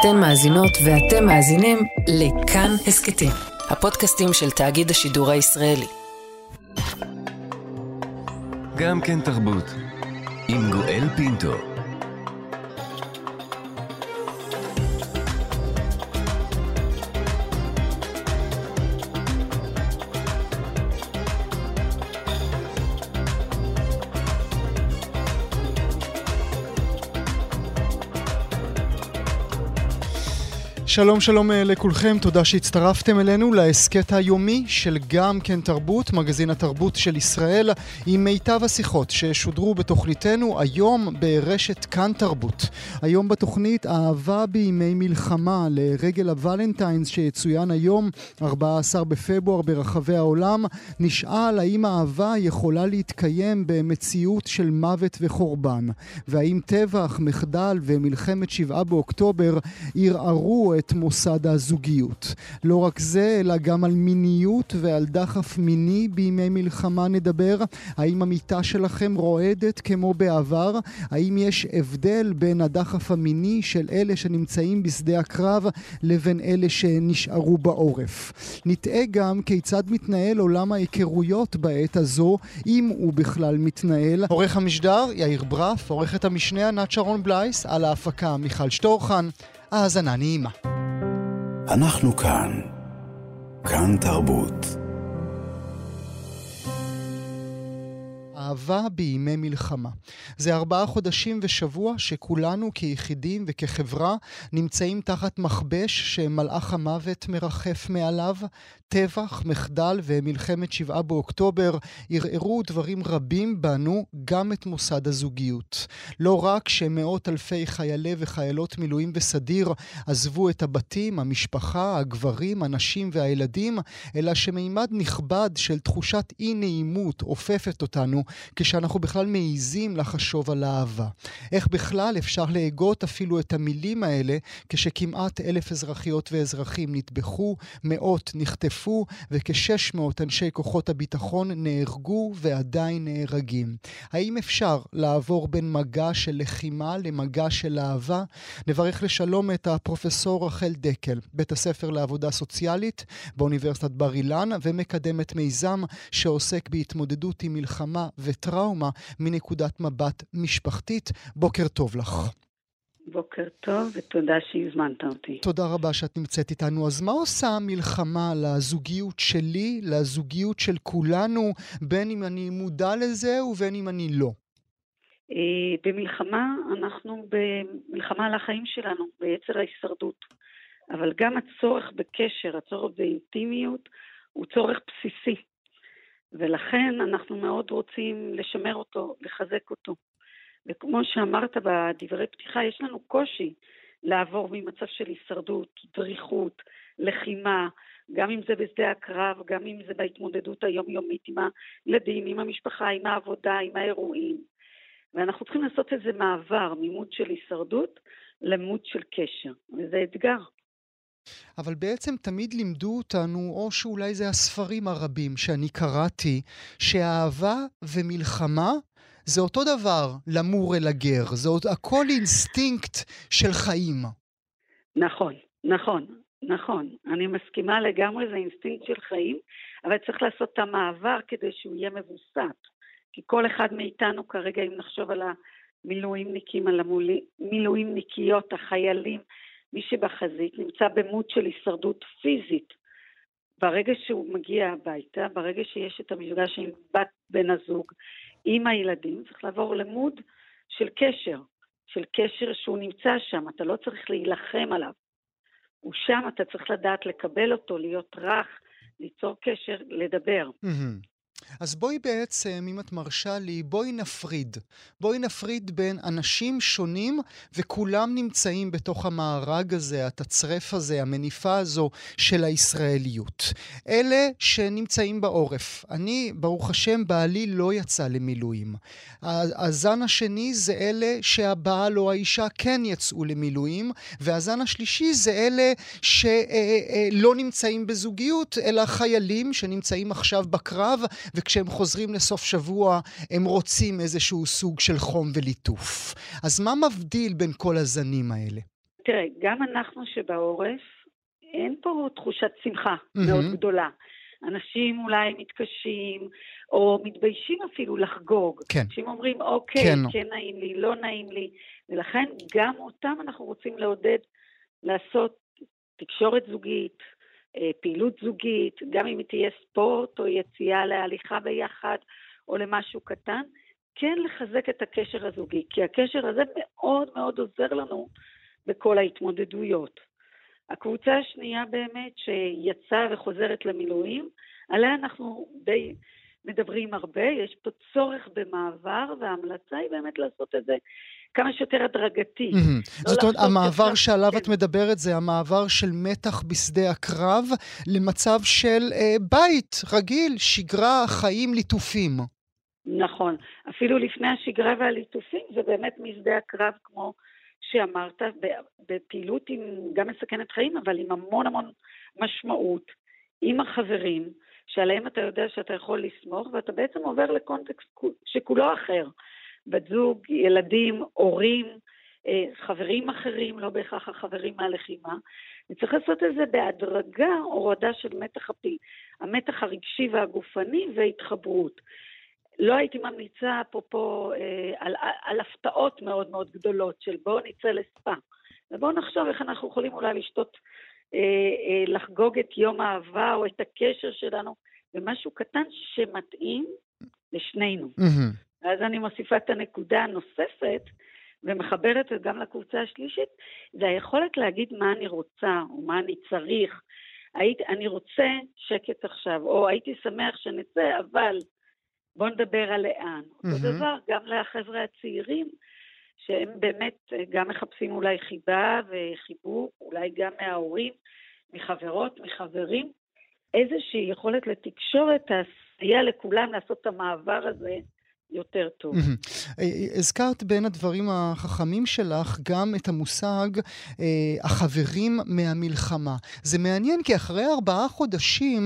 אתן מאזינות ואתם מאזינים לכאן הסכתים, הפודקאסטים של תאגיד השידור הישראלי. גם כן תרבות, עם גואל פינטו. שלום שלום אה, לכולכם, תודה שהצטרפתם אלינו להסכת היומי של גם כן תרבות, מגזין התרבות של ישראל, עם מיטב השיחות ששודרו בתוכניתנו היום ברשת כאן תרבות. היום בתוכנית אהבה בימי מלחמה לרגל הוולנטיינס שיצוין היום, 14 בפברואר ברחבי העולם, נשאל האם אהבה יכולה להתקיים במציאות של מוות וחורבן, והאם טבח, מחדל ומלחמת שבעה באוקטובר ערערו את מוסד הזוגיות. לא רק זה, אלא גם על מיניות ועל דחף מיני בימי מלחמה נדבר. האם המיטה שלכם רועדת כמו בעבר? האם יש הבדל בין הדחף המיני של אלה שנמצאים בשדה הקרב לבין אלה שנשארו בעורף? נתאה גם כיצד מתנהל עולם ההיכרויות בעת הזו, אם הוא בכלל מתנהל. עורך המשדר יאיר ברף, עורכת המשנה ענת שרון בלייס, על ההפקה מיכל שטורחן. האזנה נעימה. אנחנו כאן. כאן תרבות. אהבה בימי מלחמה. זה ארבעה חודשים ושבוע שכולנו כיחידים וכחברה נמצאים תחת מכבש שמלאך המוות מרחף מעליו. טבח, מחדל ומלחמת שבעה באוקטובר ערערו דברים רבים בנו, גם את מוסד הזוגיות. לא רק שמאות אלפי חיילי וחיילות מילואים וסדיר עזבו את הבתים, המשפחה, הגברים, הנשים והילדים, אלא שמימד נכבד של תחושת אי נעימות אופפת אותנו כשאנחנו בכלל מעיזים לחשוב על אהבה. איך בכלל אפשר להגות אפילו את המילים האלה כשכמעט אלף אזרחיות ואזרחים נטבחו, מאות נחטפו וכ-600 אנשי כוחות הביטחון נהרגו ועדיין נהרגים. האם אפשר לעבור בין מגע של לחימה למגע של אהבה? נברך לשלום את הפרופסור רחל דקל, בית הספר לעבודה סוציאלית באוניברסיטת בר אילן ומקדמת מיזם שעוסק בהתמודדות עם מלחמה וטראומה מנקודת מבט משפחתית. בוקר טוב לך. בוקר טוב ותודה שהזמנת אותי. תודה רבה שאת נמצאת איתנו. אז מה עושה המלחמה לזוגיות שלי, לזוגיות של כולנו, בין אם אני מודע לזה ובין אם אני לא? אה, במלחמה, אנחנו במלחמה על החיים שלנו, ביצר ההישרדות. אבל גם הצורך בקשר, הצורך באינטימיות, הוא צורך בסיסי. ולכן אנחנו מאוד רוצים לשמר אותו, לחזק אותו. וכמו שאמרת בדברי פתיחה, יש לנו קושי לעבור ממצב של הישרדות, דריכות, לחימה, גם אם זה בשדה הקרב, גם אם זה בהתמודדות היומיומית עם הילדים, עם המשפחה, עם העבודה, עם האירועים. ואנחנו צריכים לעשות איזה מעבר ממוד של הישרדות למוד של קשר, וזה אתגר. אבל בעצם תמיד לימדו אותנו, או שאולי זה הספרים הרבים שאני קראתי, שאהבה ומלחמה זה אותו דבר, למור אל הגר. זה עוד הכל אינסטינקט של חיים. נכון, נכון, נכון. אני מסכימה לגמרי, זה אינסטינקט של חיים, אבל צריך לעשות את המעבר כדי שהוא יהיה מווסת. כי כל אחד מאיתנו כרגע, אם נחשוב על המילואימניקים, על המילואימניקיות, החיילים, מי שבחזית נמצא ב mode של הישרדות פיזית. ברגע שהוא מגיע הביתה, ברגע שיש את המפגש עם בת בן הזוג, עם הילדים, צריך לעבור למוד של קשר, של קשר שהוא נמצא שם, אתה לא צריך להילחם עליו. הוא שם, אתה צריך לדעת לקבל אותו, להיות רך, ליצור קשר, לדבר. Mm-hmm. אז בואי בעצם, אם את מרשה לי, בואי נפריד. בואי נפריד בין אנשים שונים, וכולם נמצאים בתוך המארג הזה, התצרף הזה, המניפה הזו של הישראליות. אלה שנמצאים בעורף. אני, ברוך השם, בעלי לא יצא למילואים. הזן השני זה אלה שהבעל או האישה כן יצאו למילואים, והזן השלישי זה אלה שלא אה, אה, נמצאים בזוגיות, אלא חיילים שנמצאים עכשיו בקרב. וכשהם חוזרים לסוף שבוע, הם רוצים איזשהו סוג של חום וליטוף. אז מה מבדיל בין כל הזנים האלה? תראה, גם אנחנו שבעורף, אין פה תחושת שמחה mm-hmm. מאוד גדולה. אנשים אולי מתקשים, או מתביישים אפילו לחגוג. כן. אנשים אומרים, אוקיי, כן. כן נעים לי, לא נעים לי, ולכן גם אותם אנחנו רוצים לעודד לעשות תקשורת זוגית, פעילות זוגית, גם אם היא תהיה ספורט או יציאה להליכה ביחד או למשהו קטן, כן לחזק את הקשר הזוגי, כי הקשר הזה מאוד מאוד עוזר לנו בכל ההתמודדויות. הקבוצה השנייה באמת שיצאה וחוזרת למילואים, עליה אנחנו די מדברים הרבה, יש פה צורך במעבר, וההמלצה היא באמת לעשות את זה כמה שיותר הדרגתי. Mm-hmm. לא זאת אומרת, המעבר שעליו כן. את מדברת זה המעבר של מתח בשדה הקרב למצב של אה, בית רגיל, שגרה, חיים, ליטופים. נכון. אפילו לפני השגרה והליטופים זה באמת משדה הקרב כמו שאמרת, בפעילות עם, גם מסכנת חיים, אבל עם המון המון משמעות, עם החברים, שעליהם אתה יודע שאתה יכול לסמוך, ואתה בעצם עובר לקונטקסט שכולו אחר. בת זוג, ילדים, הורים, אה, חברים אחרים, לא בהכרח החברים מהלחימה. וצריך לעשות את זה בהדרגה, הורדה של מתח הפי, המתח הרגשי והגופני והתחברות. לא הייתי ממליצה אפרופו אה, על, על הפתעות מאוד מאוד גדולות של בואו נצא לספא, ובואו נחשוב איך אנחנו יכולים אולי לשתות, אה, לחגוג את יום האהבה או את הקשר שלנו במשהו קטן שמתאים לשנינו. Mm-hmm. ואז אני מוסיפה את הנקודה הנוספת, ומחברת את גם לקבוצה השלישית, זה היכולת להגיד מה אני רוצה, או מה אני צריך. היית, אני רוצה שקט עכשיו, או הייתי שמח שנצא, אבל בואו נדבר על לאן. Mm-hmm. אותו דבר גם לחבר'ה הצעירים, שהם באמת גם מחפשים אולי חיבה וחיבוק, אולי גם מההורים, מחברות, מחברים, איזושהי יכולת לתקשורת תסייע לכולם לעשות את המעבר הזה יותר טוב. אה, הזכרת בין הדברים החכמים שלך גם את המושג אה, החברים מהמלחמה. זה מעניין כי אחרי ארבעה חודשים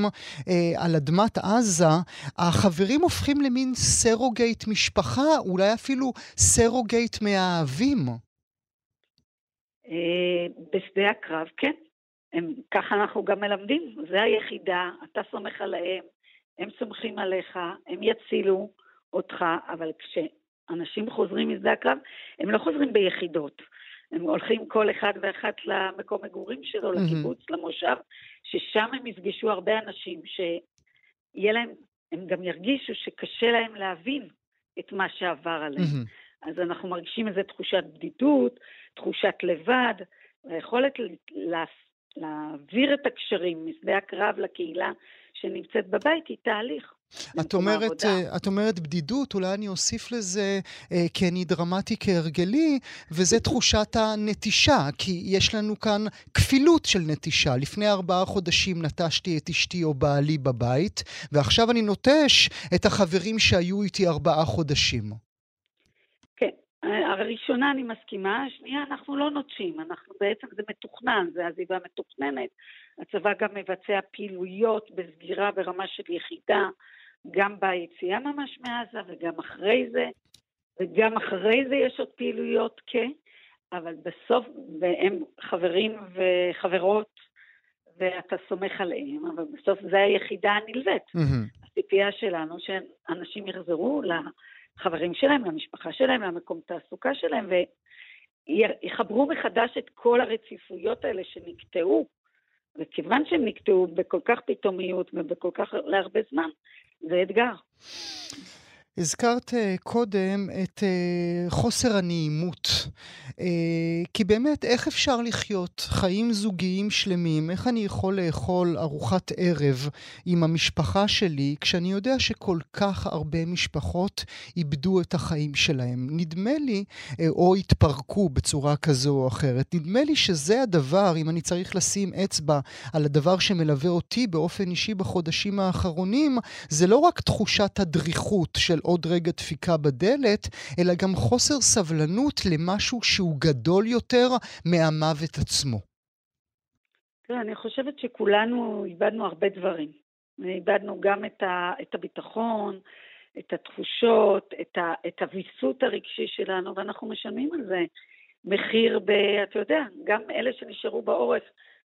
אה, על אדמת עזה, החברים הופכים למין סרוגייט משפחה, אולי אפילו סרוגייט מהאהבים. אה, בשדה הקרב, כן. הם, ככה אנחנו גם מלמדים, זה היחידה, אתה סומך עליהם, הם סומכים עליך, הם יצילו. אותך, אבל כשאנשים חוזרים משדה הקרב, הם לא חוזרים ביחידות. הם הולכים כל אחד ואחת למקום מגורים שלו, mm-hmm. לקיבוץ, למושב, ששם הם יפגשו הרבה אנשים, שיהיה להם, הם גם ירגישו שקשה להם להבין את מה שעבר עליהם. Mm-hmm. אז אנחנו מרגישים איזו תחושת בדידות, תחושת לבד, היכולת לה, להעביר את הקשרים משדה הקרב לקהילה שנמצאת בבית היא תהליך. את אומרת, אה, את אומרת בדידות, אולי אני אוסיף לזה, אה, כי אני דרמטי כהרגלי, וזה תחושת הנטישה, כי יש לנו כאן כפילות של נטישה. לפני ארבעה חודשים נטשתי את אשתי או בעלי בבית, ועכשיו אני נוטש את החברים שהיו איתי ארבעה חודשים. כן, הראשונה אני מסכימה, השנייה אנחנו לא נוטשים, אנחנו בעצם, זה מתוכנן, זה עזיבה מתוכננת. הצבא גם מבצע פעילויות בסגירה ברמה של יחידה. גם ביציאה ממש מעזה וגם אחרי זה, וגם אחרי זה יש עוד פעילויות כ... אבל בסוף, והם חברים וחברות, ואתה סומך עליהם, אבל בסוף זו היחידה הנלווית. Mm-hmm. הציפייה שלנו שאנשים יחזרו לחברים שלהם, למשפחה שלהם, למקום תעסוקה שלהם, ויחברו מחדש את כל הרציפויות האלה שנקטעו. וכיוון שהם נקטעו בכל כך פתאומיות ובכל כך להרבה זמן, זה אתגר. הזכרת uh, קודם את uh, חוסר הנעימות, uh, כי באמת, איך אפשר לחיות חיים זוגיים שלמים? איך אני יכול לאכול ארוחת ערב עם המשפחה שלי, כשאני יודע שכל כך הרבה משפחות איבדו את החיים שלהם? נדמה לי, או התפרקו בצורה כזו או אחרת, נדמה לי שזה הדבר, אם אני צריך לשים אצבע על הדבר שמלווה אותי באופן אישי בחודשים האחרונים, זה לא רק תחושת הדריכות של עוד רגע דפיקה בדלת, אלא גם חוסר סבלנות למשהו שהוא גדול יותר מהמוות עצמו. תראה, אני חושבת שכולנו איבדנו הרבה דברים. איבדנו גם את, ה, את הביטחון, את התחושות, את, ה, את הוויסות הרגשי שלנו, ואנחנו משלמים על זה מחיר ב... אתה יודע, גם אלה שנשארו בעורף,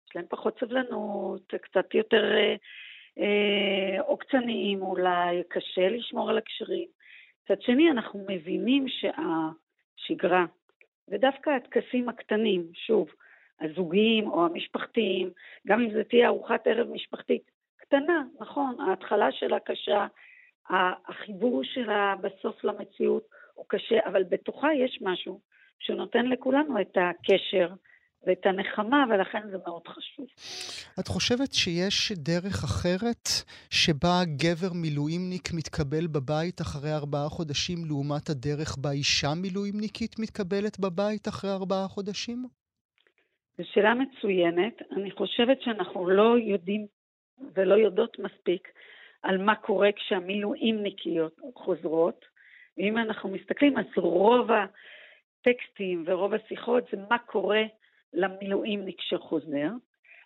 יש להם פחות סבלנות, קצת יותר אה, עוקצניים אולי, קשה לשמור על הקשרים. מצד שני, אנחנו מבינים שהשגרה, ודווקא הטקסים הקטנים, שוב, הזוגיים או המשפחתיים, גם אם זה תהיה ארוחת ערב משפחתית קטנה, נכון, ההתחלה שלה קשה, החיבור שלה בסוף למציאות הוא קשה, אבל בתוכה יש משהו שנותן לכולנו את הקשר ואת הנחמה, ולכן זה מאוד חשוב. את חושבת שיש דרך אחרת שבה גבר מילואימניק מתקבל בבית אחרי ארבעה חודשים, לעומת הדרך בה אישה מילואימניקית מתקבלת בבית אחרי ארבעה חודשים? זו שאלה מצוינת. אני חושבת שאנחנו לא יודעים ולא יודעות מספיק על מה קורה כשהמילואימניקיות חוזרות. ואם אנחנו מסתכלים, אז רוב הטקסטים ורוב השיחות זה מה קורה למילואימניק שחוזר.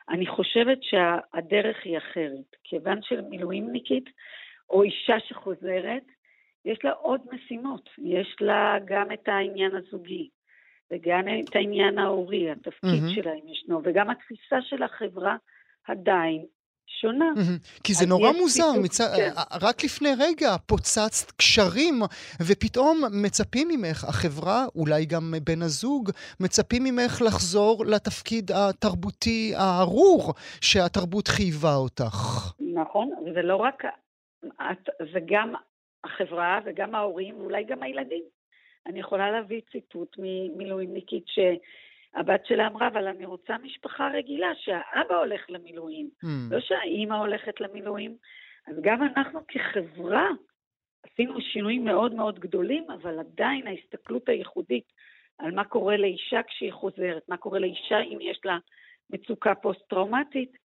אני חושבת שהדרך היא אחרת. כיוון שלמילואימניקית או אישה שחוזרת, יש לה עוד משימות. יש לה גם את העניין הזוגי, וגם את העניין ההורי, התפקיד mm-hmm. שלהם ישנו, וגם התפיסה של החברה עדיין שונה. כי זה נורא מוזר, מצ... כן. רק לפני רגע פוצצת קשרים, ופתאום מצפים ממך, החברה, אולי גם בן הזוג, מצפים ממך לחזור לתפקיד התרבותי הארור שהתרבות חייבה אותך. נכון, זה לא רק, זה גם החברה וגם ההורים, ואולי גם הילדים. אני יכולה להביא ציטוט ממילואימניקית ש... הבת שלה אמרה, אבל אני רוצה משפחה רגילה, שהאבא הולך למילואים, mm. לא שהאימא הולכת למילואים. אז גם אנחנו כחברה עשינו שינויים מאוד מאוד גדולים, אבל עדיין ההסתכלות הייחודית על מה קורה לאישה כשהיא חוזרת, מה קורה לאישה אם יש לה מצוקה פוסט-טראומטית,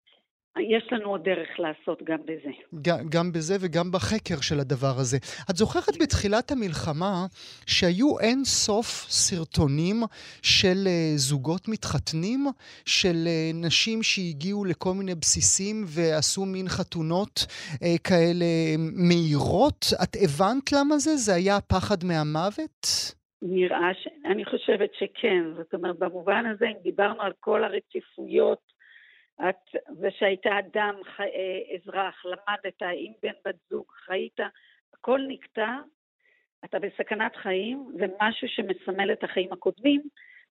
יש לנו עוד דרך לעשות גם בזה. גם, גם בזה וגם בחקר של הדבר הזה. את זוכרת בתחילת המלחמה שהיו אין סוף סרטונים של uh, זוגות מתחתנים, של uh, נשים שהגיעו לכל מיני בסיסים ועשו מין חתונות uh, כאלה מהירות? את הבנת למה זה? זה היה פחד מהמוות? נראה ש... אני חושבת שכן. זאת אומרת, במובן הזה, אם דיברנו על כל הרציפויות, את, ושהיית אדם, ח, אה, אזרח, למדת, עם בן בת זוג, חיית, הכל נקטע, אתה בסכנת חיים, זה משהו שמסמל את החיים הקודמים,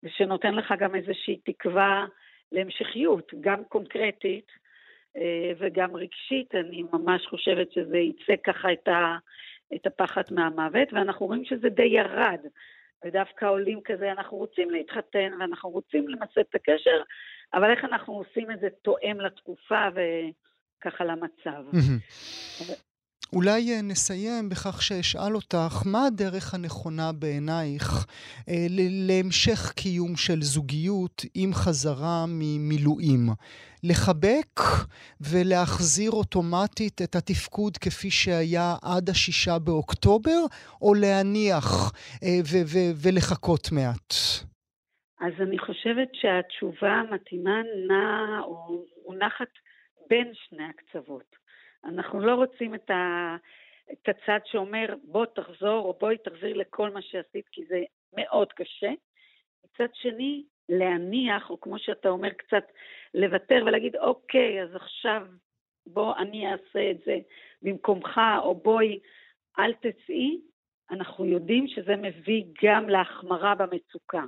ושנותן לך גם איזושהי תקווה להמשכיות, גם קונקרטית אה, וגם רגשית. אני ממש חושבת שזה יצא ככה את, ה, את הפחד מהמוות, ואנחנו רואים שזה די ירד. ודווקא עולים כזה, אנחנו רוצים להתחתן ואנחנו רוצים למסד את הקשר, אבל איך אנחנו עושים את זה תואם לתקופה וככה למצב. אולי אה, נסיים בכך שאשאל אותך, מה הדרך הנכונה בעינייך אה, להמשך קיום של זוגיות עם חזרה ממילואים? לחבק ולהחזיר אוטומטית את התפקוד כפי שהיה עד השישה באוקטובר, או להניח אה, ולחכות מעט? אז אני חושבת שהתשובה המתאימה נעה או מונחת בין שני הקצוות. אנחנו לא רוצים את, ה, את הצד שאומר בוא תחזור או בואי תחזיר לכל מה שעשית כי זה מאוד קשה. מצד שני, להניח, או כמו שאתה אומר, קצת לוותר ולהגיד, אוקיי, אז עכשיו בוא אני אעשה את זה במקומך, או בואי אל תצאי, אנחנו יודעים שזה מביא גם להחמרה במצוקה.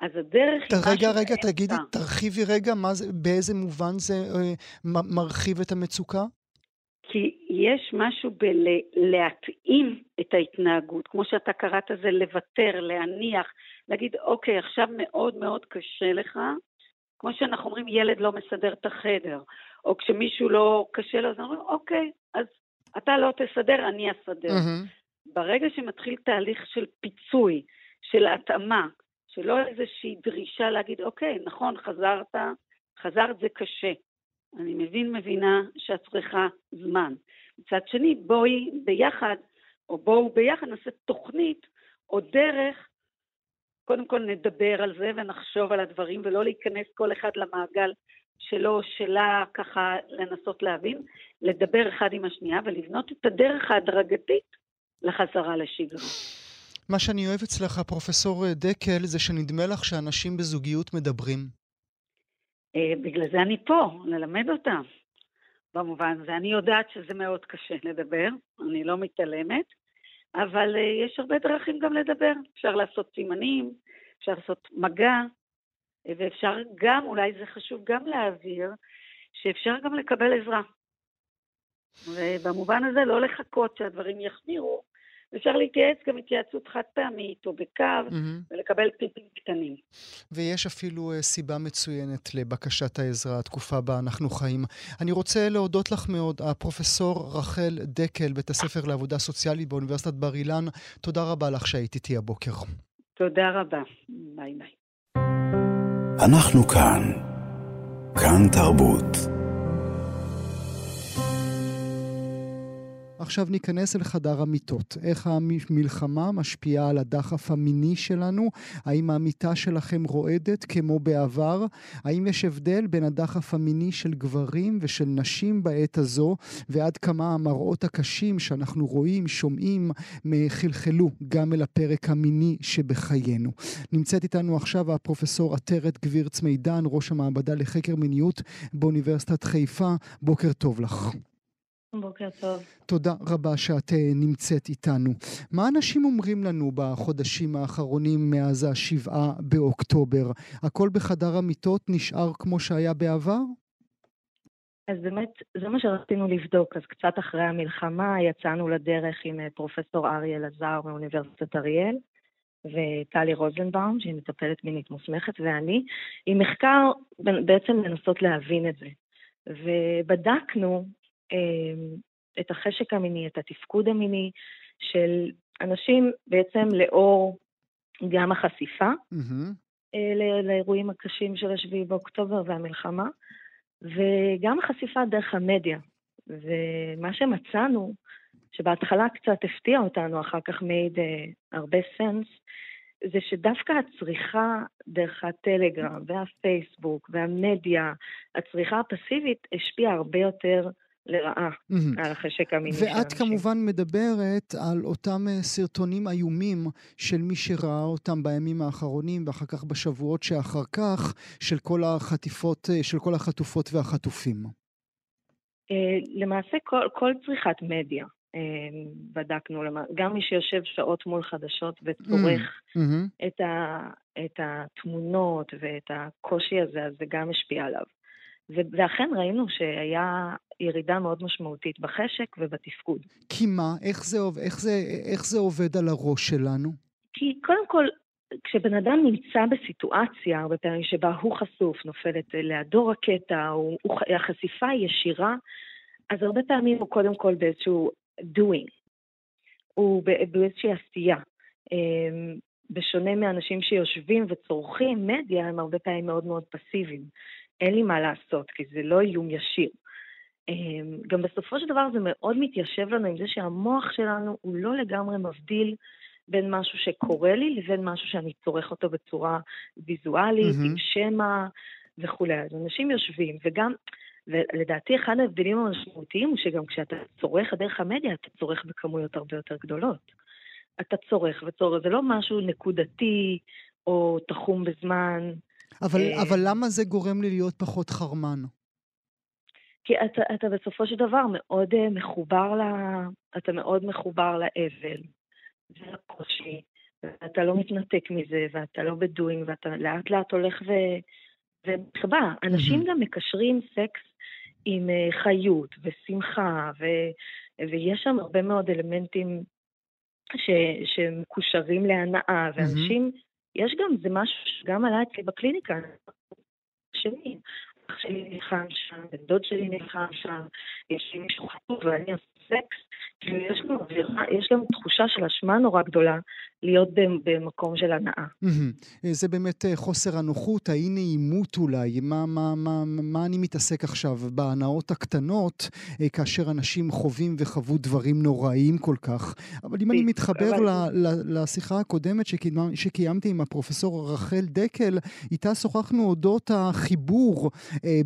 אז הדרך היא. רגע, רגע, תגידי, תרחיבי רגע, מה זה, באיזה מובן זה אה, מרחיב את המצוקה? כי יש משהו בלהתאים את ההתנהגות, כמו שאתה קראת זה לוותר, להניח, להגיד, אוקיי, עכשיו מאוד מאוד קשה לך, כמו שאנחנו אומרים, ילד לא מסדר את החדר, או כשמישהו לא קשה לו, אז אומרים, אוקיי, אז אתה לא תסדר, אני אסדר. Mm-hmm. ברגע שמתחיל תהליך של פיצוי, של התאמה, שלא איזושהי דרישה להגיד, אוקיי, נכון, חזרת, חזרת זה קשה. אני מבין, מבינה שאת צריכה זמן. מצד שני, בואי ביחד, או בואו ביחד נעשה תוכנית או דרך, קודם כל נדבר על זה ונחשוב על הדברים, ולא להיכנס כל אחד למעגל שלו או שלה, ככה לנסות להבין, לדבר אחד עם השנייה ולבנות את הדרך ההדרגתית לחזרה לשגרה. מה שאני אוהב אצלך, פרופסור דקל, זה שנדמה לך שאנשים בזוגיות מדברים. אה, בגלל זה אני פה, ללמד אותם. במובן הזה. אני יודעת שזה מאוד קשה לדבר, אני לא מתעלמת, אבל אה, יש הרבה דרכים גם לדבר. אפשר לעשות סימנים, אפשר לעשות מגע, אה, ואפשר גם, אולי זה חשוב גם להעביר, שאפשר גם לקבל עזרה. ובמובן הזה לא לחכות שהדברים יחמירו, אפשר להתייעץ גם התייעצות חד פעמית או בקו, mm-hmm. ולקבל טיפים קטנים. ויש אפילו uh, סיבה מצוינת לבקשת העזרה, התקופה בה אנחנו חיים. אני רוצה להודות לך מאוד, הפרופסור רחל דקל, בית הספר לעבודה סוציאלית באוניברסיטת בר אילן. תודה רבה לך שהיית איתי הבוקר. תודה רבה. ביי ביי. אנחנו כאן. כאן תרבות. עכשיו ניכנס אל חדר המיטות. איך המלחמה משפיעה על הדחף המיני שלנו? האם המיטה שלכם רועדת כמו בעבר? האם יש הבדל בין הדחף המיני של גברים ושל נשים בעת הזו, ועד כמה המראות הקשים שאנחנו רואים, שומעים, חלחלו גם אל הפרק המיני שבחיינו? נמצאת איתנו עכשיו הפרופסור עטרת גבירץ מידן, ראש המעבדה לחקר מיניות באוניברסיטת חיפה. בוקר טוב לך. בוקר טוב. תודה רבה שאת אה, נמצאת איתנו. מה אנשים אומרים לנו בחודשים האחרונים מאז השבעה באוקטובר? הכל בחדר המיטות נשאר כמו שהיה בעבר? אז באמת, זה מה שרצינו לבדוק. אז קצת אחרי המלחמה יצאנו לדרך עם אה, פרופסור אריה אלעזר מאוניברסיטת אריאל, וטלי רוזנבאום, שהיא מטפלת מינית מוסמכת, ואני, עם מחקר בעצם לנסות להבין את זה. ובדקנו את החשק המיני, את התפקוד המיני של אנשים בעצם לאור גם החשיפה mm-hmm. לאירועים הקשים של השביעי באוקטובר והמלחמה, וגם החשיפה דרך המדיה. ומה שמצאנו, שבהתחלה קצת הפתיע אותנו, אחר כך made uh, הרבה סנס, זה שדווקא הצריכה דרך הטלגרם והפייסבוק והמדיה, הצריכה הפסיבית השפיעה הרבה יותר לרעה mm-hmm. על החשק המיני של אנשים. ואת כמובן מדברת על אותם אה, סרטונים איומים של מי שראה אותם בימים האחרונים, ואחר כך בשבועות שאחר כך, של כל החטיפות, אה, של כל החטופות והחטופים. אה, למעשה כל, כל צריכת מדיה, בדקנו, גם מי שיושב שעות מול חדשות וצורך mm-hmm. את, ה, את התמונות ואת הקושי הזה, אז זה גם השפיע עליו. ואכן ראינו שהיה ירידה מאוד משמעותית בחשק ובתפקוד. כי מה? איך זה, איך זה, איך זה עובד על הראש שלנו? כי קודם כל, כשבן אדם נמצא בסיטואציה, הרבה פעמים שבה הוא חשוף, נופלת לידו רקטה, הוא, הוא, החשיפה היא ישירה, אז הרבה פעמים הוא קודם כל באיזשהו doing, הוא באיזושהי עשייה. אמ, בשונה מאנשים שיושבים וצורכים מדיה, הם הרבה פעמים מאוד מאוד פסיביים. אין לי מה לעשות, כי זה לא איום ישיר. אמ, גם בסופו של דבר זה מאוד מתיישב לנו עם זה שהמוח שלנו הוא לא לגמרי מבדיל בין משהו שקורה לי לבין משהו שאני צורך אותו בצורה ויזואלית, mm-hmm. עם שמע וכולי. אז אנשים יושבים, וגם, ולדעתי אחד ההבדלים המשמעותיים הוא שגם כשאתה צורך דרך המדיה, אתה צורך בכמויות הרבה יותר גדולות. אתה צורך וצורך, זה לא משהו נקודתי או תחום בזמן. אבל, אה, אבל למה זה גורם לי להיות פחות חרמן? כי אתה, אתה בסופו של דבר מאוד אה, מחובר, ל, אתה מאוד מחובר לאבל ולקושי, ואתה לא מתנתק מזה, ואתה לא בדוינג, ואתה לאט לאט הולך ו... ונחבא. אנשים גם מקשרים סקס עם אה, חיות ושמחה, ו... ויש שם הרבה מאוד אלמנטים ש... שמקושרים להנאה, ואנשים, mm-hmm. יש גם, זה משהו שגם עלה אצלי בקליניקה, שני, אח שלי נלחם שם, בן דוד שלי נלחם שם, יש לי מישהו חטוף ואני עושה סקס, כאילו יש גם יש גם תחושה של אשמה נורא גדולה להיות במקום של הנאה. זה באמת אה, חוסר הנוחות, האי נעימות אולי, מה, מה, מה, מה אני מתעסק עכשיו בהנאות הקטנות, אה, כאשר אנשים חווים וחוו דברים נוראיים כל כך. אבל אם אני מתחבר אבל... לשיחה הקודמת שקיימתי עם הפרופסור רחל דקל, איתה שוחחנו אודות החיבור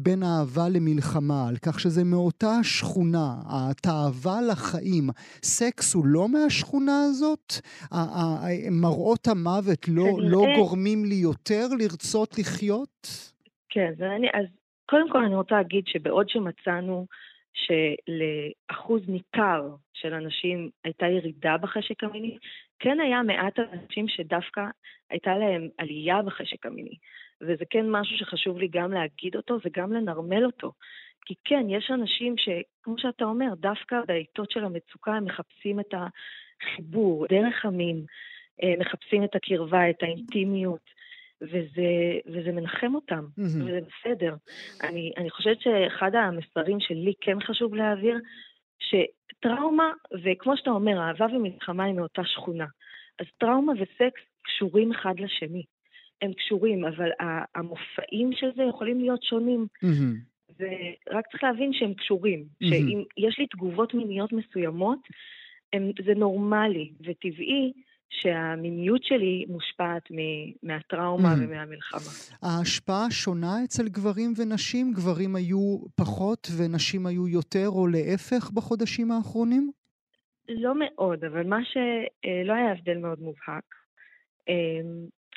בין אהבה למלחמה, על כך שזה מאותה שכונה, התאווה לחיים. סקס הוא לא מהשכונה הזאת? מראות המוות לא, לא גורמים לי יותר לרצות לחיות? כן, ואני, אז קודם כל אני רוצה להגיד שבעוד שמצאנו שלאחוז ניכר של אנשים הייתה ירידה בחשק המיני, כן היה מעט אנשים שדווקא הייתה להם עלייה בחשק המיני. וזה כן משהו שחשוב לי גם להגיד אותו וגם לנרמל אותו. כי כן, יש אנשים שכמו שאתה אומר, דווקא בעיתות של המצוקה הם מחפשים את החיבור, דרך המין, אה, מחפשים את הקרבה, את האינטימיות. וזה, וזה מנחם אותם, mm-hmm. וזה בסדר. אני, אני חושבת שאחד המסרים שלי כן חשוב להעביר, שטראומה, וכמו שאתה אומר, אהבה ומלחמה היא מאותה שכונה. אז טראומה וסקס קשורים אחד לשני. הם קשורים, אבל המופעים של זה יכולים להיות שונים. Mm-hmm. ורק צריך להבין שהם קשורים. Mm-hmm. שאם יש לי תגובות מיניות מסוימות, הם, זה נורמלי וטבעי שהמיניות שלי מושפעת מהטראומה mm. ומהמלחמה. ההשפעה שונה אצל גברים ונשים? גברים היו פחות ונשים היו יותר, או להפך בחודשים האחרונים? לא מאוד, אבל מה שלא היה הבדל מאוד מובהק.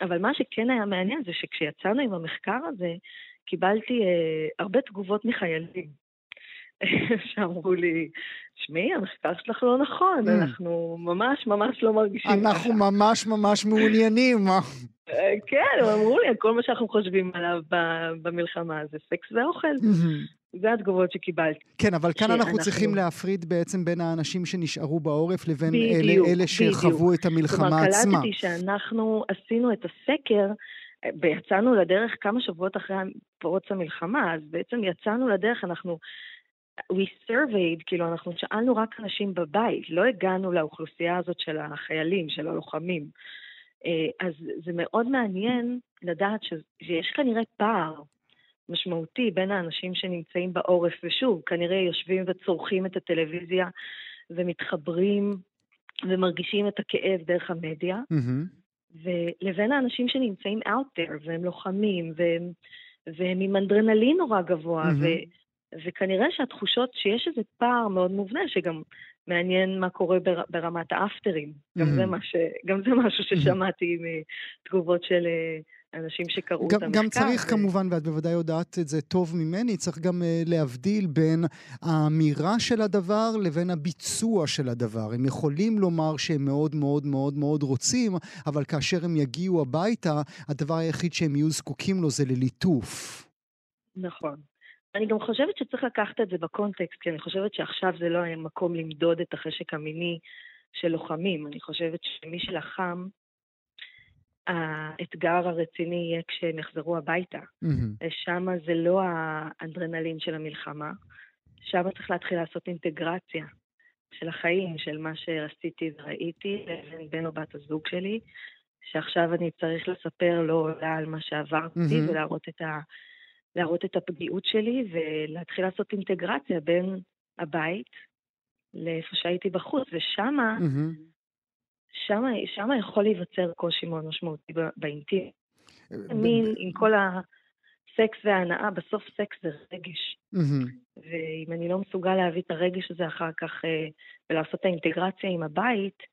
אבל מה שכן היה מעניין זה שכשיצאנו עם המחקר הזה, קיבלתי אה, הרבה תגובות מחיילים. שאמרו לי, שמעי, המחקר שלך לא נכון, mm. אנחנו ממש ממש לא מרגישים ככה. אנחנו ממש ממש מעוניינים. אה, כן, הם אמרו לי, כל מה שאנחנו חושבים עליו במלחמה זה סקס ואוכל. זה התגובות שקיבלתי. כן, אבל כאן אנחנו צריכים להפריד בעצם בין האנשים שנשארו בעורף לבין אלה, אלה שחוו את המלחמה עצמה. כלומר, קלטתי שאנחנו עשינו את הסקר אה, ויצאנו לדרך כמה שבועות אחרי פרוץ המלחמה, אז בעצם יצאנו לדרך, אנחנו we surveyed, כאילו אנחנו שאלנו רק אנשים בבית, לא הגענו לאוכלוסייה הזאת של החיילים, של הלוחמים. אה, אז זה מאוד מעניין לדעת שיש כנראה פער משמעותי בין האנשים שנמצאים בעורף, ושוב, כנראה יושבים וצורכים את הטלוויזיה ומתחברים ומרגישים את הכאב דרך המדיה, mm-hmm. ולבין האנשים שנמצאים out there והם לוחמים והם, והם עם אנדרנלין נורא גבוה, mm-hmm. וכנראה שהתחושות, שיש איזה פער מאוד מובנה, שגם מעניין מה קורה בר, ברמת האפטרים. Mm-hmm. גם, זה ש, גם זה משהו ששמעתי מתגובות של אה, אנשים שקראו גם, את המחקר. גם צריך ו... כמובן, ואת בוודאי יודעת את זה טוב ממני, צריך גם uh, להבדיל בין האמירה של הדבר לבין הביצוע של הדבר. הם יכולים לומר שהם מאוד מאוד מאוד מאוד רוצים, אבל כאשר הם יגיעו הביתה, הדבר היחיד שהם יהיו זקוקים לו זה לליטוף. נכון. אני גם חושבת שצריך לקחת את זה בקונטקסט, כי אני חושבת שעכשיו זה לא היה מקום למדוד את החשק המיני של לוחמים. אני חושבת שמי שלחם, האתגר הרציני יהיה כשהם יחזרו הביתה. Mm-hmm. שם זה לא האנדרנלין של המלחמה, שם צריך להתחיל לעשות אינטגרציה של החיים, של מה שעשיתי וראיתי לבין בן או בת הזוג שלי, שעכשיו אני צריך לספר לו על מה שעברתי mm-hmm. ולהראות את ה... להראות את הפגיעות שלי ולהתחיל לעשות אינטגרציה בין הבית לאיפה שהייתי בחוץ, ושמה, mm-hmm. שמה יכול להיווצר קושי מאוד משמעותי באינטים. אה, מין, עם כל הסקס וההנאה, בסוף סקס זה רגש. ואם אני לא מסוגל להביא את הרגש הזה אחר כך אה, ולעשות את האינטגרציה עם הבית,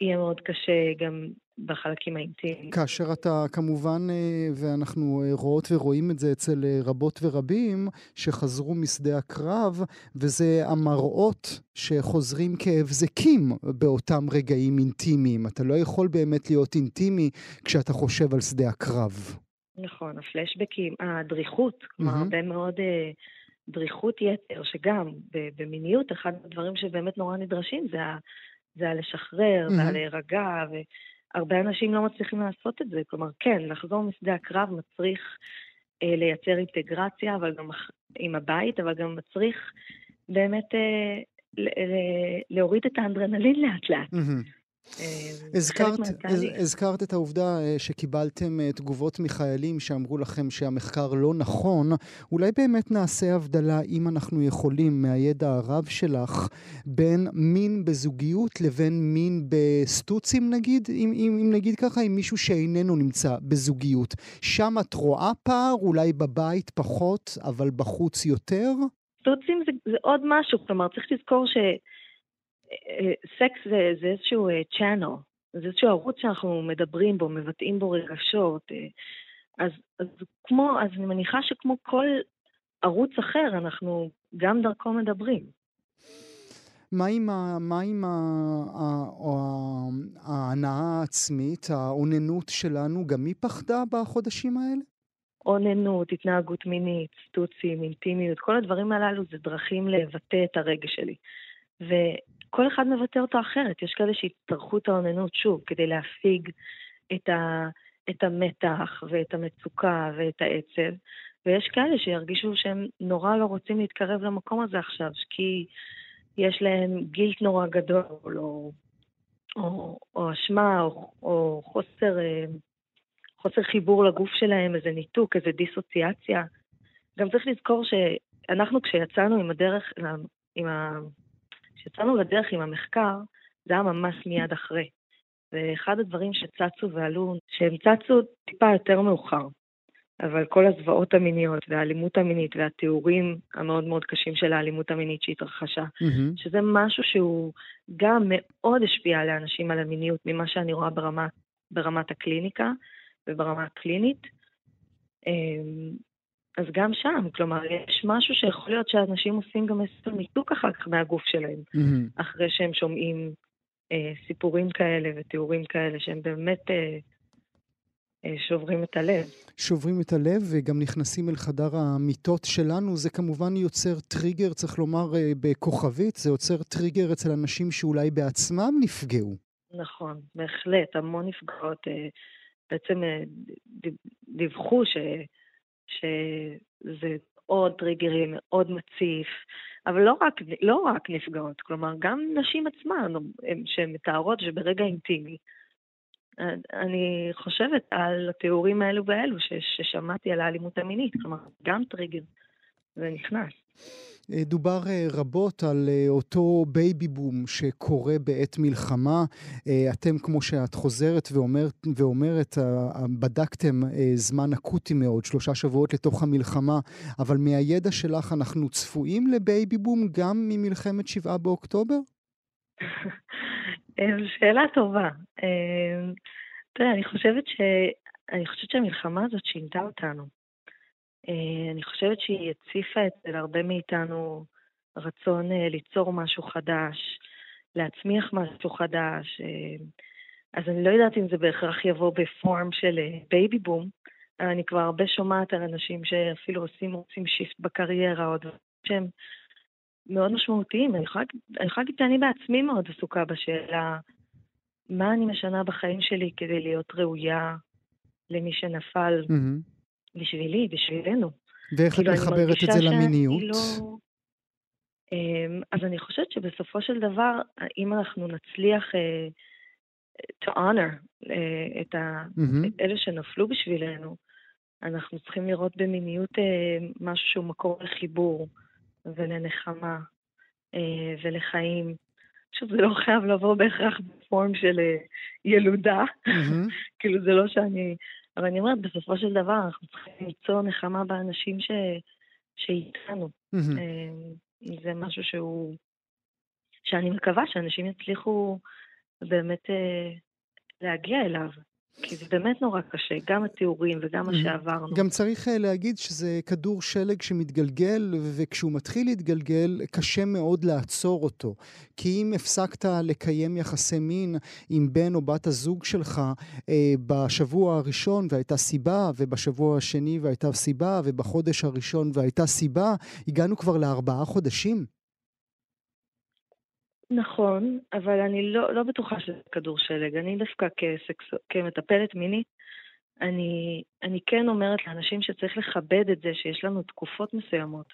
יהיה מאוד קשה גם בחלקים האינטימיים. כאשר אתה כמובן, אה, ואנחנו אה, רואות ורואים את זה אצל אה, רבות ורבים, שחזרו משדה הקרב, וזה המראות שחוזרים כהבזקים באותם רגעים אינטימיים. אתה לא יכול באמת להיות אינטימי כשאתה חושב על שדה הקרב. נכון, הפלשבקים, הדריכות, כלומר, mm-hmm. הרבה מאוד... דריכות יתר, שגם במיניות, אחד הדברים שבאמת נורא נדרשים זה, ה, זה הלשחרר, mm-hmm. והלהירגע, הרבה אנשים לא מצליחים לעשות את זה. כלומר, כן, לחזור משדה הקרב מצריך אה, לייצר אינטגרציה, אבל גם עם הבית, אבל גם מצריך באמת אה, להוריד את האנדרנלין לאט לאט. Mm-hmm. הזכרת, הז, הזכרת את העובדה אה, שקיבלתם אה, תגובות מחיילים שאמרו לכם שהמחקר לא נכון. אולי באמת נעשה הבדלה, אם אנחנו יכולים, מהידע הרב שלך, בין מין בזוגיות לבין מין בסטוצים נגיד, אם, אם, אם נגיד ככה, עם מישהו שאיננו נמצא בזוגיות. שם את רואה פער, אולי בבית פחות, אבל בחוץ יותר? סטוצים זה, זה עוד משהו, כלומר צריך לזכור ש... סקס זה, זה איזשהו צ'אנל, אה, זה איזשהו ערוץ שאנחנו מדברים בו, מבטאים בו רגשות. אה, אז, אז כמו, אז אני מניחה שכמו כל ערוץ אחר, אנחנו גם דרכו מדברים. מה עם, ה, מה עם ה, ה, ה, ההנאה העצמית, האוננות שלנו, גם היא פחדה בחודשים האלה? אוננות, התנהגות מינית, סטוצים, אינטימיות, כל הדברים הללו זה דרכים לבטא את הרגש שלי. כל אחד מבטא אותו אחרת. יש כאלה שיצטרכו את האוננות שוב כדי להפיג את, ה, את המתח ואת המצוקה ואת העצב, ויש כאלה שירגישו שהם נורא לא רוצים להתקרב למקום הזה עכשיו, כי יש להם גילט נורא גדול, או, או, או אשמה, או, או חוסר, אה, חוסר חיבור לגוף שלהם, איזה ניתוק, איזה דיסוציאציה. גם צריך לזכור שאנחנו כשיצאנו עם הדרך, עם. כשיצאנו לדרך עם המחקר, זה היה ממש מיד אחרי. ואחד הדברים שצצו ועלו, שהם צצו טיפה יותר מאוחר, אבל כל הזוועות המיניות והאלימות המינית והתיאורים המאוד מאוד קשים של האלימות המינית שהתרחשה, mm-hmm. שזה משהו שהוא גם מאוד השפיע על האנשים על המיניות ממה שאני רואה ברמה, ברמת הקליניקה וברמה הקלינית. אז גם שם, כלומר, יש משהו שיכול להיות שאנשים עושים גם איזה ניתוק אחר כך מהגוף שלהם, mm-hmm. אחרי שהם שומעים אה, סיפורים כאלה ותיאורים כאלה, שהם באמת אה, אה, שוברים את הלב. שוברים את הלב וגם נכנסים אל חדר המיטות שלנו. זה כמובן יוצר טריגר, צריך לומר אה, בכוכבית, זה יוצר טריגר אצל אנשים שאולי בעצמם נפגעו. נכון, בהחלט, המון נפגעות אה, בעצם אה, דיווחו ש... שזה עוד טריגרים, מאוד מציף, אבל לא רק, לא רק נפגעות, כלומר גם נשים עצמן שהן מתארות שברגע אינטימי, אני חושבת על התיאורים האלו והאלו ששמעתי על האלימות המינית, כלומר גם טריגר, זה נכנס. אה, דובר אה, רבות על אה, אותו בייבי בום שקורה בעת מלחמה. אתם, כמו שאת חוזרת ואומר, ואומרת, בדקתם זמן אקוטי מאוד, שלושה שבועות לתוך המלחמה, אבל מהידע שלך אנחנו צפויים לבייבי בום גם ממלחמת שבעה באוקטובר? שאלה טובה. תראה, אני חושבת. אני חושבת שהמלחמה הזאת שינתה אותנו. אה, אני חושבת שהיא הציפה אצל הרבה מאיתנו רצון אה, ליצור משהו חדש, להצמיח משהו חדש. אה, אז אני לא יודעת אם זה בהכרח יבוא ב form של בייבי בום, אני כבר הרבה שומעת על אנשים שאפילו עושים, רוצים shift בקריירה, או דברים שהם מאוד משמעותיים. אני יכולה להגיד שאני בעצמי מאוד עסוקה בשאלה מה אני משנה בחיים שלי כדי להיות ראויה למי שנפל. Mm-hmm. בשבילי, בשבילנו. ואיך את כאילו, מחברת את זה למיניות? לא... אמ, אז אני חושבת שבסופו של דבר, אם אנחנו נצליח uh, to honor uh, את ה... mm-hmm. אלה שנפלו בשבילנו, אנחנו צריכים לראות במיניות uh, משהו שהוא מקור לחיבור ולנחמה ולחיים. שוב, זה לא חייב לבוא בהכרח בפורם של ילודה. Mm-hmm. כאילו, זה לא שאני אבל אני אומרת, בסופו של דבר אנחנו צריכים ליצור נחמה באנשים ש... שאיתנו. Mm-hmm. זה משהו שהוא... שאני מקווה שאנשים יצליחו באמת אה, להגיע אליו. כי זה באמת נורא קשה, גם התיאורים וגם מה שעברנו. גם צריך אה, להגיד שזה כדור שלג שמתגלגל, וכשהוא מתחיל להתגלגל, קשה מאוד לעצור אותו. כי אם הפסקת לקיים יחסי מין עם בן או בת הזוג שלך אה, בשבוע הראשון והייתה סיבה, ובשבוע השני והייתה סיבה, ובחודש הראשון והייתה סיבה, הגענו כבר לארבעה חודשים. נכון, אבל אני לא, לא בטוחה שזה כדור שלג. אני דווקא כסקס... כמטפלת מינית, אני, אני כן אומרת לאנשים שצריך לכבד את זה שיש לנו תקופות מסוימות,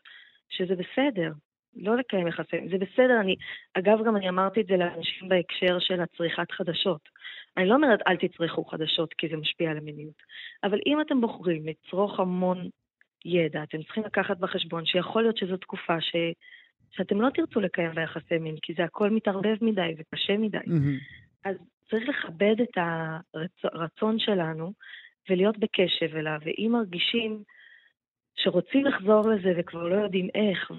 שזה בסדר. לא לקיים יחסים. זה בסדר, אני, אגב, גם אני אמרתי את זה לאנשים בהקשר של הצריכת חדשות. אני לא אומרת אל תצרכו חדשות כי זה משפיע על המיניות, אבל אם אתם בוחרים לצרוך המון ידע, אתם צריכים לקחת בחשבון שיכול להיות שזו תקופה ש... שאתם לא תרצו לקיים בה יחסי מין, כי זה הכל מתערבב מדי וקשה מדי. Mm-hmm. אז צריך לכבד את הרצון שלנו ולהיות בקשב אליו, ואם מרגישים שרוצים לחזור לזה וכבר לא יודעים איך, ו-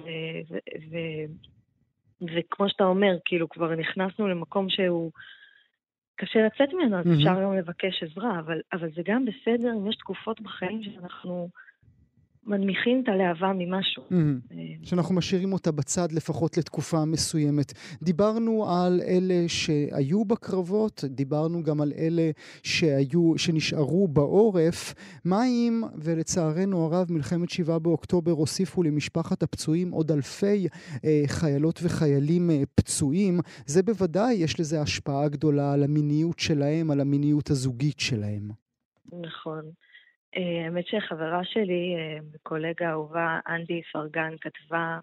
ו- ו- וכמו שאתה אומר, כאילו כבר נכנסנו למקום שהוא קשה לצאת ממנו, אז mm-hmm. אפשר גם לבקש עזרה, אבל, אבל זה גם בסדר אם יש תקופות בחיים שאנחנו מנמיכים את הלהבה ממשהו. Mm-hmm. שאנחנו משאירים אותה בצד לפחות לתקופה מסוימת. דיברנו על אלה שהיו בקרבות, דיברנו גם על אלה שהיו, שנשארו בעורף. מה אם, ולצערנו הרב, מלחמת שבעה באוקטובר הוסיפו למשפחת הפצועים עוד אלפי אה, חיילות וחיילים אה, פצועים? זה בוודאי, יש לזה השפעה גדולה על המיניות שלהם, על המיניות הזוגית שלהם. נכון. אה, האמת שחברה שלי, אה, קולגה אהובה, אנדי פרגן, כתבה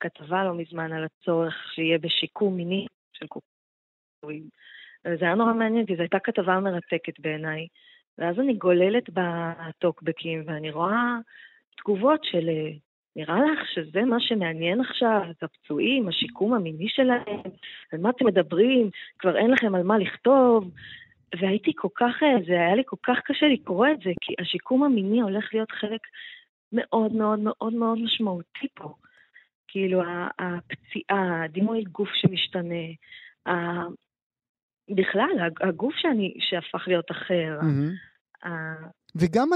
כתבה לא מזמן על הצורך שיהיה בשיקום מיני של קוקורים. זה היה נורא מעניין, כי זו הייתה כתבה מרתקת בעיניי. ואז אני גוללת בטוקבקים, ואני רואה תגובות של אה, נראה לך שזה מה שמעניין עכשיו, את הפצועים, השיקום המיני שלהם, על מה אתם מדברים, כבר אין לכם על מה לכתוב, והייתי כל כך, אה, זה היה לי כל כך קשה לקרוא את זה, כי השיקום המיני הולך להיות חלק מאוד מאוד מאוד מאוד משמעותי פה. כאילו, הפציעה, הדימוי גוף שמשתנה, בכלל, הגוף שאני, שהפך להיות אחר. Mm-hmm. וגם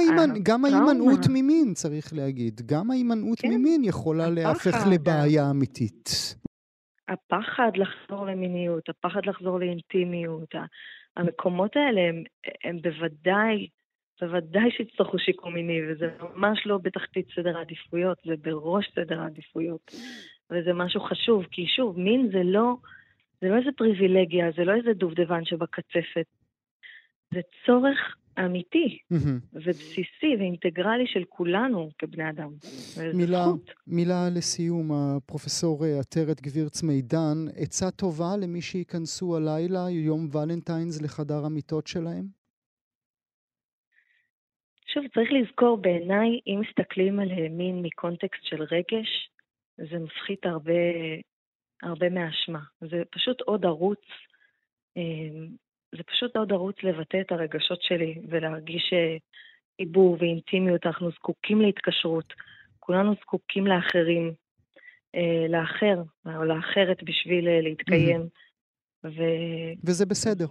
ההימנעות ממין, צריך להגיד. גם ההימנעות כן, ממין יכולה להפך לבעיה אמיתית. הפחד לחזור למיניות, הפחד לחזור לאינטימיות, המקומות האלה הם, הם בוודאי, בוודאי שיצטרכו שיקום מיני, וזה ממש לא בתחתית סדר העדיפויות, זה בראש סדר העדיפויות. וזה משהו חשוב, כי שוב, מין זה לא, זה לא איזה פריבילגיה, זה לא איזה דובדבן שבקצפת. זה צורך אמיתי. ובסיסי ואינטגרלי של כולנו כבני אדם. מילה, מילה לסיום, הפרופסור אה, עטרת גבירץ מידן, עצה טובה למי שייכנסו הלילה, יום ולנטיינס, לחדר המיטות שלהם? שוב, צריך לזכור, בעיניי, אם מסתכלים על מין מקונטקסט של רגש, זה מפחית הרבה, הרבה מהאשמה. זה פשוט עוד ערוץ אה, זה פשוט עוד ערוץ לבטא את הרגשות שלי ולהרגיש עיבור אה, ואינטימיות. אנחנו זקוקים להתקשרות, כולנו זקוקים לאחרים, אה, לאחר או לאחרת בשביל אה, להתקיים. ו... וזה בסדר.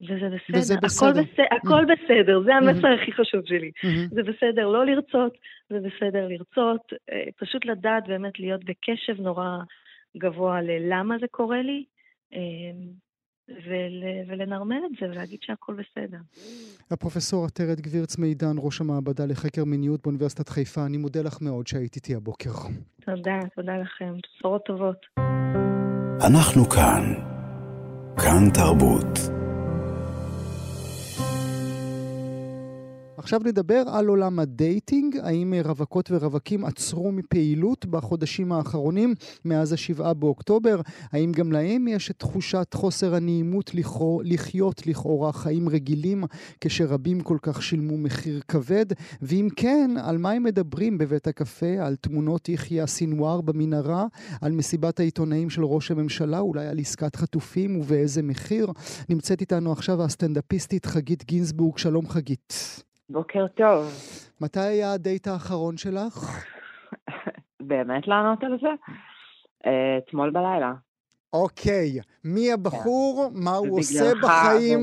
וזה בסדר. וזה בסדר. הכל, בס... הכל בסדר, זה המסר הכי חשוב שלי. זה בסדר לא לרצות, זה בסדר לרצות, פשוט לדעת באמת להיות בקשב נורא גבוה ללמה זה קורה לי. ול, ולנרמל את זה ולהגיד שהכל בסדר. הפרופסור עטרת גבירץ מידן, ראש המעבדה לחקר מיניות באוניברסיטת חיפה, אני מודה לך מאוד שהיית איתי הבוקר. תודה, תודה לכם. בשורות טובות. אנחנו כאן. כאן תרבות. עכשיו נדבר על עולם ה dating, האם רווקות ורווקים עצרו מפעילות בחודשים האחרונים מאז השבעה באוקטובר, האם גם להם יש את תחושת חוסר הנעימות לכאורה, לחיות לכאורה חיים רגילים כשרבים כל כך שילמו מחיר כבד, ואם כן, על מה הם מדברים בבית הקפה, על תמונות יחיא סינואר במנהרה, על מסיבת העיתונאים של ראש הממשלה, אולי על עסקת חטופים ובאיזה מחיר. נמצאת איתנו עכשיו הסטנדאפיסטית חגית גינזבורג, שלום חגית. בוקר טוב. מתי היה הדייט האחרון שלך? באמת לענות על זה? אה, אתמול בלילה. אוקיי, מי הבחור, כן. מה הוא עושה בחיים?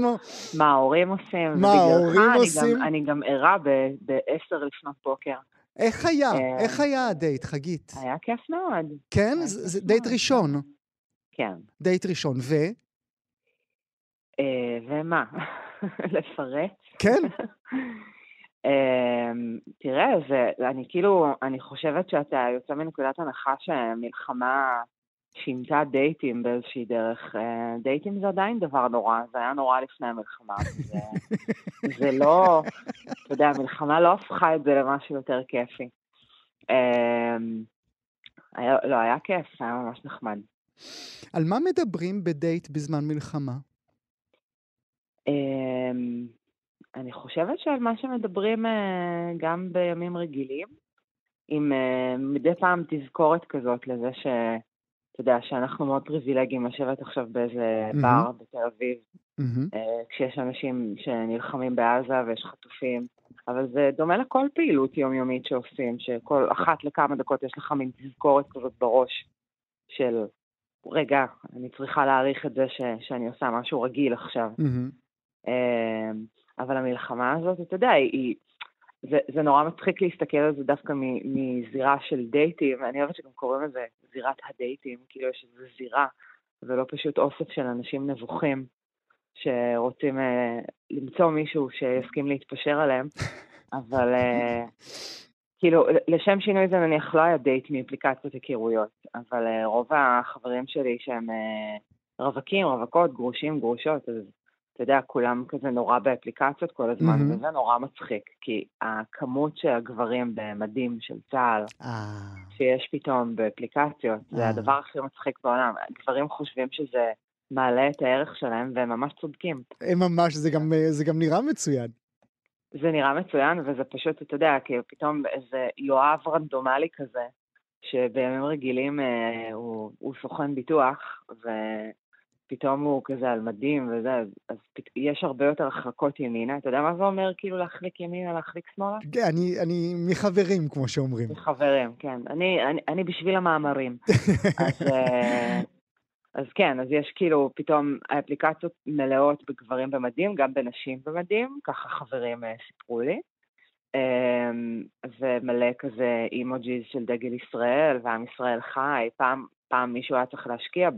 מה ההורים עושים? מה ההורים עושים? אני גם ערה ב-10 לפנות בוקר. איך היה? אה, איך היה הדייט, חגית? היה כיף מאוד. כן? זה דייט ראשון. כן. דייט ראשון, ו? אה, ומה? לפרט? כן. אמ, תראה, ואני כאילו, אני חושבת שאתה יוצא מנקודת הנחה שמלחמה שינתה דייטים באיזושהי דרך. אה, דייטים זה עדיין דבר נורא, זה היה נורא לפני המלחמה. זה, זה לא, אתה יודע, המלחמה לא הפכה את זה למשהו יותר כיפי. אמ, היה, לא, היה כיף, היה ממש נחמד. על מה מדברים בדייט בזמן מלחמה? אני חושבת שעל מה שמדברים אה, גם בימים רגילים, עם אה, מדי פעם תזכורת כזאת לזה ש... אתה יודע, שאנחנו מאוד פריבילגיים לשבת עכשיו באיזה מהמם. בר בתל אביב. אה, כשיש אנשים שנלחמים בעזה ויש חטופים, אבל זה דומה לכל פעילות יומיומית שעושים, שכל אחת לכמה דקות יש לך מין תזכורת כזאת בראש של, רגע, אני צריכה להעריך את זה ש, שאני עושה משהו רגיל עכשיו. מהמם. אבל המלחמה הזאת, אתה יודע, היא... זה, זה נורא מצחיק להסתכל על זה דווקא מ- מזירה של דייטים, אני אוהבת שגם קוראים לזה זירת הדייטים, כאילו יש איזו זירה, ולא פשוט אוסף של אנשים נבוכים שרוצים אה, למצוא מישהו שיסכים להתפשר עליהם, אבל אה, כאילו, לשם שינוי זה נניח לא היה דייט מאפליקציות היכרויות, אבל אה, רוב החברים שלי שהם אה, רווקים, רווקות, גרושים, גרושות, אז אתה יודע, כולם כזה נורא באפליקציות כל הזמן, מהמם. וזה נורא מצחיק, כי הכמות של הגברים במדים של צה"ל, אה, שיש פתאום באפליקציות, זה אה. הדבר הכי מצחיק בעולם. גברים חושבים שזה מעלה את הערך שלהם, והם ממש צודקים. הם ממש, זה גם, זה גם נראה מצוין. זה נראה מצוין, וזה פשוט, אתה יודע, כי פתאום איזה יואב רנדומלי כזה, שבימים רגילים אה, הוא, הוא סוכן ביטוח, ופתאום הוא כזה על מדים וזה, אז, אז פת... יש הרבה יותר הרחקות ימינה. אתה יודע מה זה אומר כאילו להחליק ימינה, להחליק שמאלה? כן, אני, אני מחברים, כמו שאומרים. חברים, כן. אני, אני, אני בשביל המאמרים. אז, אה, אז כן, אז יש כאילו פתאום האפליקציות מלאות בגברים במדים, גם בנשים במדים, ככה חברים אה, סיפרו לי. אמ, ומלא כזה אימוג'יז של דגל ישראל, ועם ישראל חי. פעם, פעם מישהו היה צריך להשקיע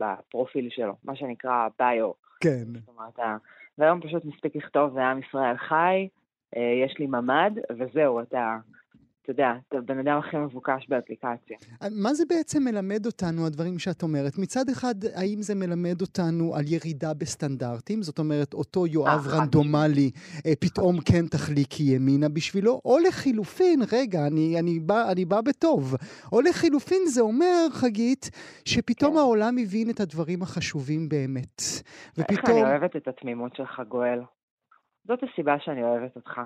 בפרופיל שלו, מה שנקרא ביו. כן. זאת אומרת, והיום פשוט מספיק לכתוב ועם ישראל חי, אה, יש לי ממ"ד, וזהו, אתה, אתה יודע, אתה הבן אדם הכי מבוקש באפליקציה. מה זה בעצם מלמד אותנו, הדברים שאת אומרת? מצד אחד, האם זה מלמד אותנו על ירידה בסטנדרטים? זאת אומרת, אותו יואב חד רנדומלי אה, פתאום כן תחליקי ימינה בשבילו? או לחילופין, רגע, אני, אני, בא, אני בא בטוב. או לחילופין זה אומר, חגית, שפתאום כן. העולם הבין את הדברים החשובים באמת. איך ופתאום... אני אוהבת את התמימות שלך, גואל. זאת הסיבה שאני אוהבת אותך.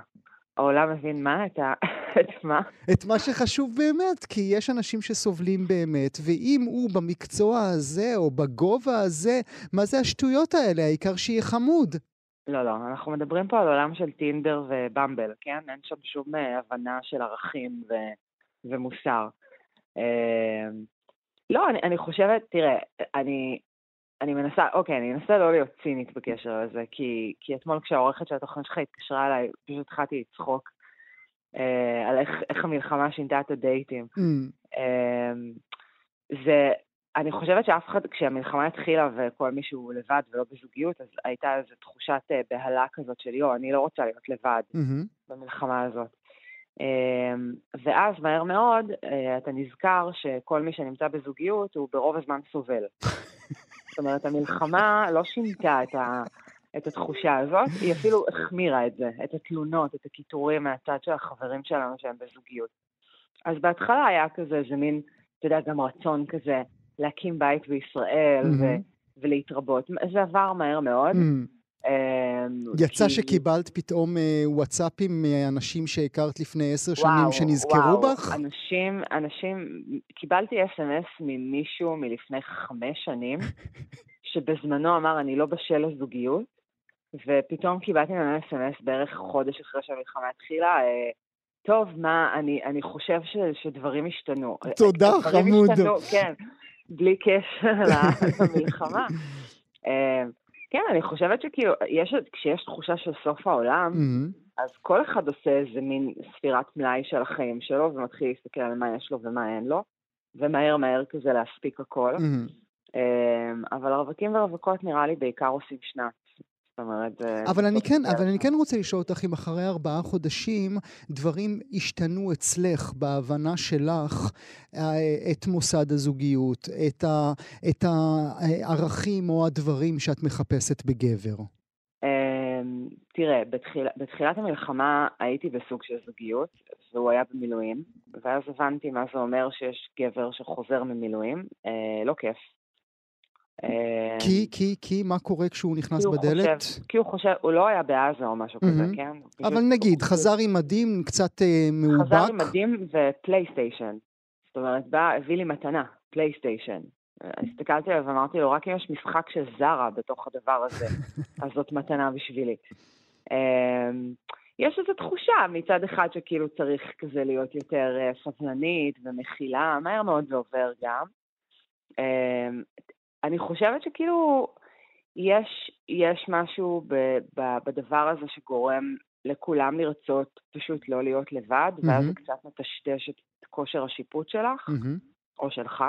העולם מבין מה? את ה... את מה? את מה שחשוב באמת, כי יש אנשים שסובלים באמת, ואם הוא במקצוע הזה או בגובה הזה, מה זה השטויות האלה? העיקר שיהיה חמוד. לא, לא, אנחנו מדברים פה על עולם של טינדר ובמבל, כן? אין שם שום אה, הבנה של ערכים ו... ומוסר. אה, לא, אני, אני חושבת, תראה, אני, אני מנסה, אוקיי, אני אנסה לא להיות צינית בקשר לזה, כי, כי אתמול כשהעורכת של התוכנית שלך התקשרה אליי, פשוט התחלתי לצחוק אה, על איך, איך המלחמה שינתה את הדייטים. Mm, אמ, זה, אני חושבת שאף אחד, כשהמלחמה התחילה וכל מישהו לבד ולא בזוגיות, אז הייתה איזו תחושת אה, בהלה כזאת של יו, אני לא רוצה להיות לבד מהמם. במלחמה הזאת. אמ, ואז מהר מאוד אה, אתה נזכר שכל מי שנמצא בזוגיות הוא ברוב הזמן סובל. זאת אומרת, המלחמה לא שינתה את, ה, את התחושה הזאת, היא אפילו החמירה את זה, את התלונות, את הקיטורים מהצד של החברים שלנו שהם בזוגיות. אז בהתחלה היה כזה איזה מין, אתה יודע, גם רצון כזה להקים בית בישראל ו- מהמם. ולהתרבות. זה עבר מהר מאוד. Mm. אמ, יצא כי- שקיבלת פתאום אה, וואטסאפים מאנשים שהכרת לפני עשר שנים שנזכרו וואו, בך? אנשים, אנשים, קיבלתי אס.אם.אס ממישהו מלפני חמש שנים, שבזמנו אמר, אני לא בשל לזוגיות, ופתאום קיבלתי ממנו אס.אם.אס בערך חודש אחרי שהמלחמה התחילה, אה, טוב, מה, אני, אני חושב ש, שדברים השתנו. תודה, דברים חמוד. השתנו, כן, בלי קשר למלחמה. כן, אני חושבת שכאילו, יש, כשיש תחושה של סוף העולם, מהמם. אז כל אחד עושה איזה מין ספירת מלאי של החיים שלו, ומתחיל להסתכל על מה יש לו ומה אין לו, ומהר מהר כזה להספיק הכל. אמ, אבל רווקים ורווקות נראה לי בעיקר עושים שנץ. זאת אומרת, זה... אבל אני כן, אבל אני. כן רוצה לשאול אותך אם אחרי ארבעה חודשים דברים השתנו אצלך בהבנה שלך אה, את מוסד הזוגיות, את, ה, את הערכים או הדברים שאת מחפשת בגבר. אמ, תראה, בתחיל, בתחילת המלחמה הייתי בסוג של זוגיות, והוא היה במילואים, ואז הבנתי מה זה אומר שיש גבר שחוזר ממילואים, אה, לא כיף. כי, כי, כי, מה קורה כשהוא נכנס כי בדלת? חושב, כי הוא חושב, הוא לא היה בעזה או משהו mm-hmm. כזה, כן? אבל נגיד, חזר עם מדים קצת אה, מאובק. חזר עם מדים ופלייסטיישן. זאת אומרת, בא, הביא לי מתנה, פלייסטיישן. הסתכלתי עליו ואמרתי לו, רק אם יש משחק של זרה בתוך הדבר הזה, אז זאת מתנה בשבילי. אמ, יש איזו תחושה מצד אחד שכאילו צריך כזה להיות יותר אה, סבלנית ומכילה, מהר מאוד זה עובר גם. אני חושבת שכאילו יש, יש משהו ב, ב, בדבר הזה שגורם לכולם לרצות פשוט לא להיות לבד, mm-hmm. ואז זה קצת מטשטש את כושר השיפוט שלך, mm-hmm. או שלך,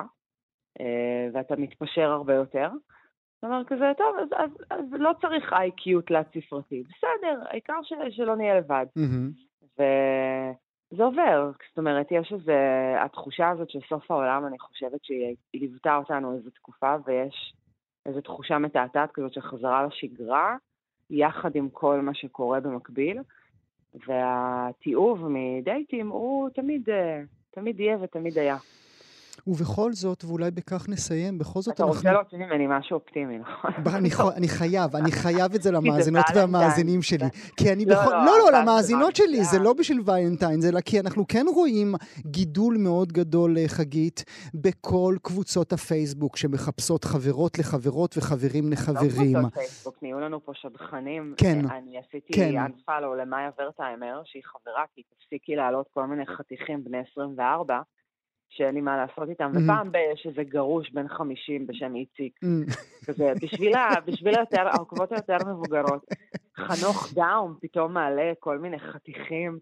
אה, ואתה מתפשר הרבה יותר. זאת אומרת כזה, טוב, אז, אז, אז לא צריך איי-קיו תלת-ספרתי, בסדר, העיקר ש, שלא נהיה לבד. Mm-hmm. וזה עובר, זאת אומרת, יש איזו, התחושה הזאת של סוף העולם, אני חושבת שהיא ליוותה אותנו איזו תקופה, ויש איזו תחושה מתעתעת כזאת של חזרה לשגרה, יחד עם כל מה שקורה במקביל, והתיעוב מדייטים הוא תמיד, תמיד יהיה ותמיד היה. ובכל זאת, ואולי בכך נסיים, בכל זאת אתה אנחנו... אתה רוצה להוציא ממני משהו אופטימי, נכון? אני, חייב, אני חייב את זה למאזינות והמאזינים שלי. כי אני לא, בכל... לא, לא, לא, למאזינות שלי, זה לא בשביל ויינטיין, זה כי אנחנו כן רואים גידול מאוד גדול, אה, חגית, בכל קבוצות הפייסבוק שמחפשות חברות לחברות וחברים לחברים. לא קבוצות פייסבוק, נהיו לנו פה שדכנים. כן, אני עשיתי כן. unfollow למאיה ורטהיימר, שהיא חברה, כי תפסיקי להעלות כל מיני חתיכים בני 24. שאין לי מה לעשות איתם, mm-hmm. ופעם יש איזה גרוש בן 50 בשם איציק, mm-hmm. כזה, בשבילה, בשביל היותר, העוקבות היותר מבוגרות. חנוך דאום פתאום מעלה כל מיני חתיכים,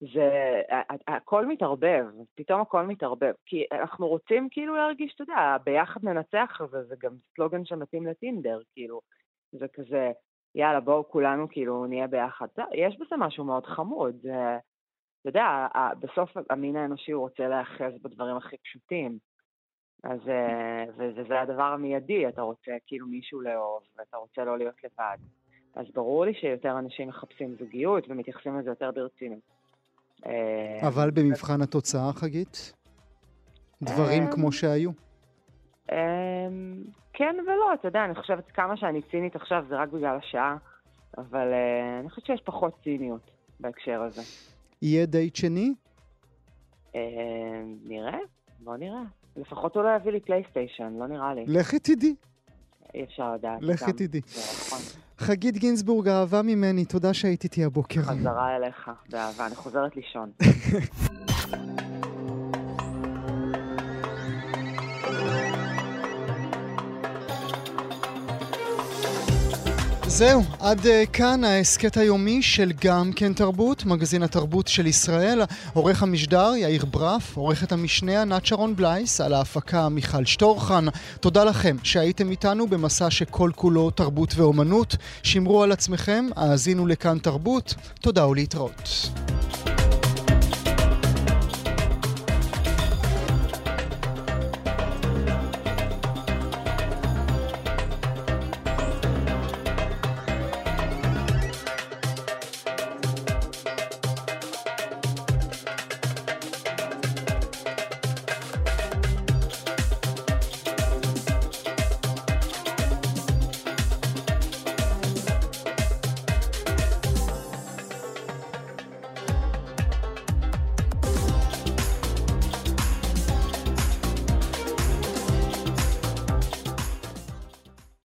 זה, הכל מתערבב, פתאום הכל מתערבב, כי אנחנו רוצים כאילו להרגיש, אתה יודע, ביחד ננצח הזה, זה גם סלוגן שמתאים לטינדר, כאילו, זה כזה, יאללה, בואו כולנו כאילו נהיה ביחד. יש בזה משהו מאוד חמוד, זה... אתה יודע, בסוף המין האנושי הוא רוצה להיאחז בדברים הכי פשוטים. אז, אה, וזה הדבר המיידי, אתה רוצה כאילו מישהו לאהוב, ואתה רוצה לא להיות לבד. אז ברור לי שיותר אנשים מחפשים זוגיות ומתייחסים לזה יותר ברצינות. אה, אבל במבחן התוצאה, חגית? דברים אה, כמו שהיו? כן ולא, אתה יודע, אני חושבת כמה שאני צינית עכשיו זה רק בגלל השעה, אבל אני חושבת שיש פחות ציניות בהקשר הזה. יהיה דייט שני? אה, נראה, בוא נראה. לפחות הוא לא יביא לי פלייסטיישן, לא נראה לי. לכי תדעי. אי אפשר לדעת. לכי תדעי. נכון. חגית גינזבורג, אהבה ממני, תודה שהיית איתי הבוקר. חזרה אליך, באהבה, אני חוזרת לישון. זהו, עד uh, כאן ההסכת היומי של גם כן תרבות, מגזין התרבות של ישראל. עורך המשדר יאיר ברף, עורכת המשנה ענת שרון בלייס, על ההפקה מיכל שטורחן. תודה לכם שהייתם איתנו במסע שכל כולו תרבות ואומנות. שמרו על עצמכם, האזינו לכאן תרבות. תודה ולהתראות.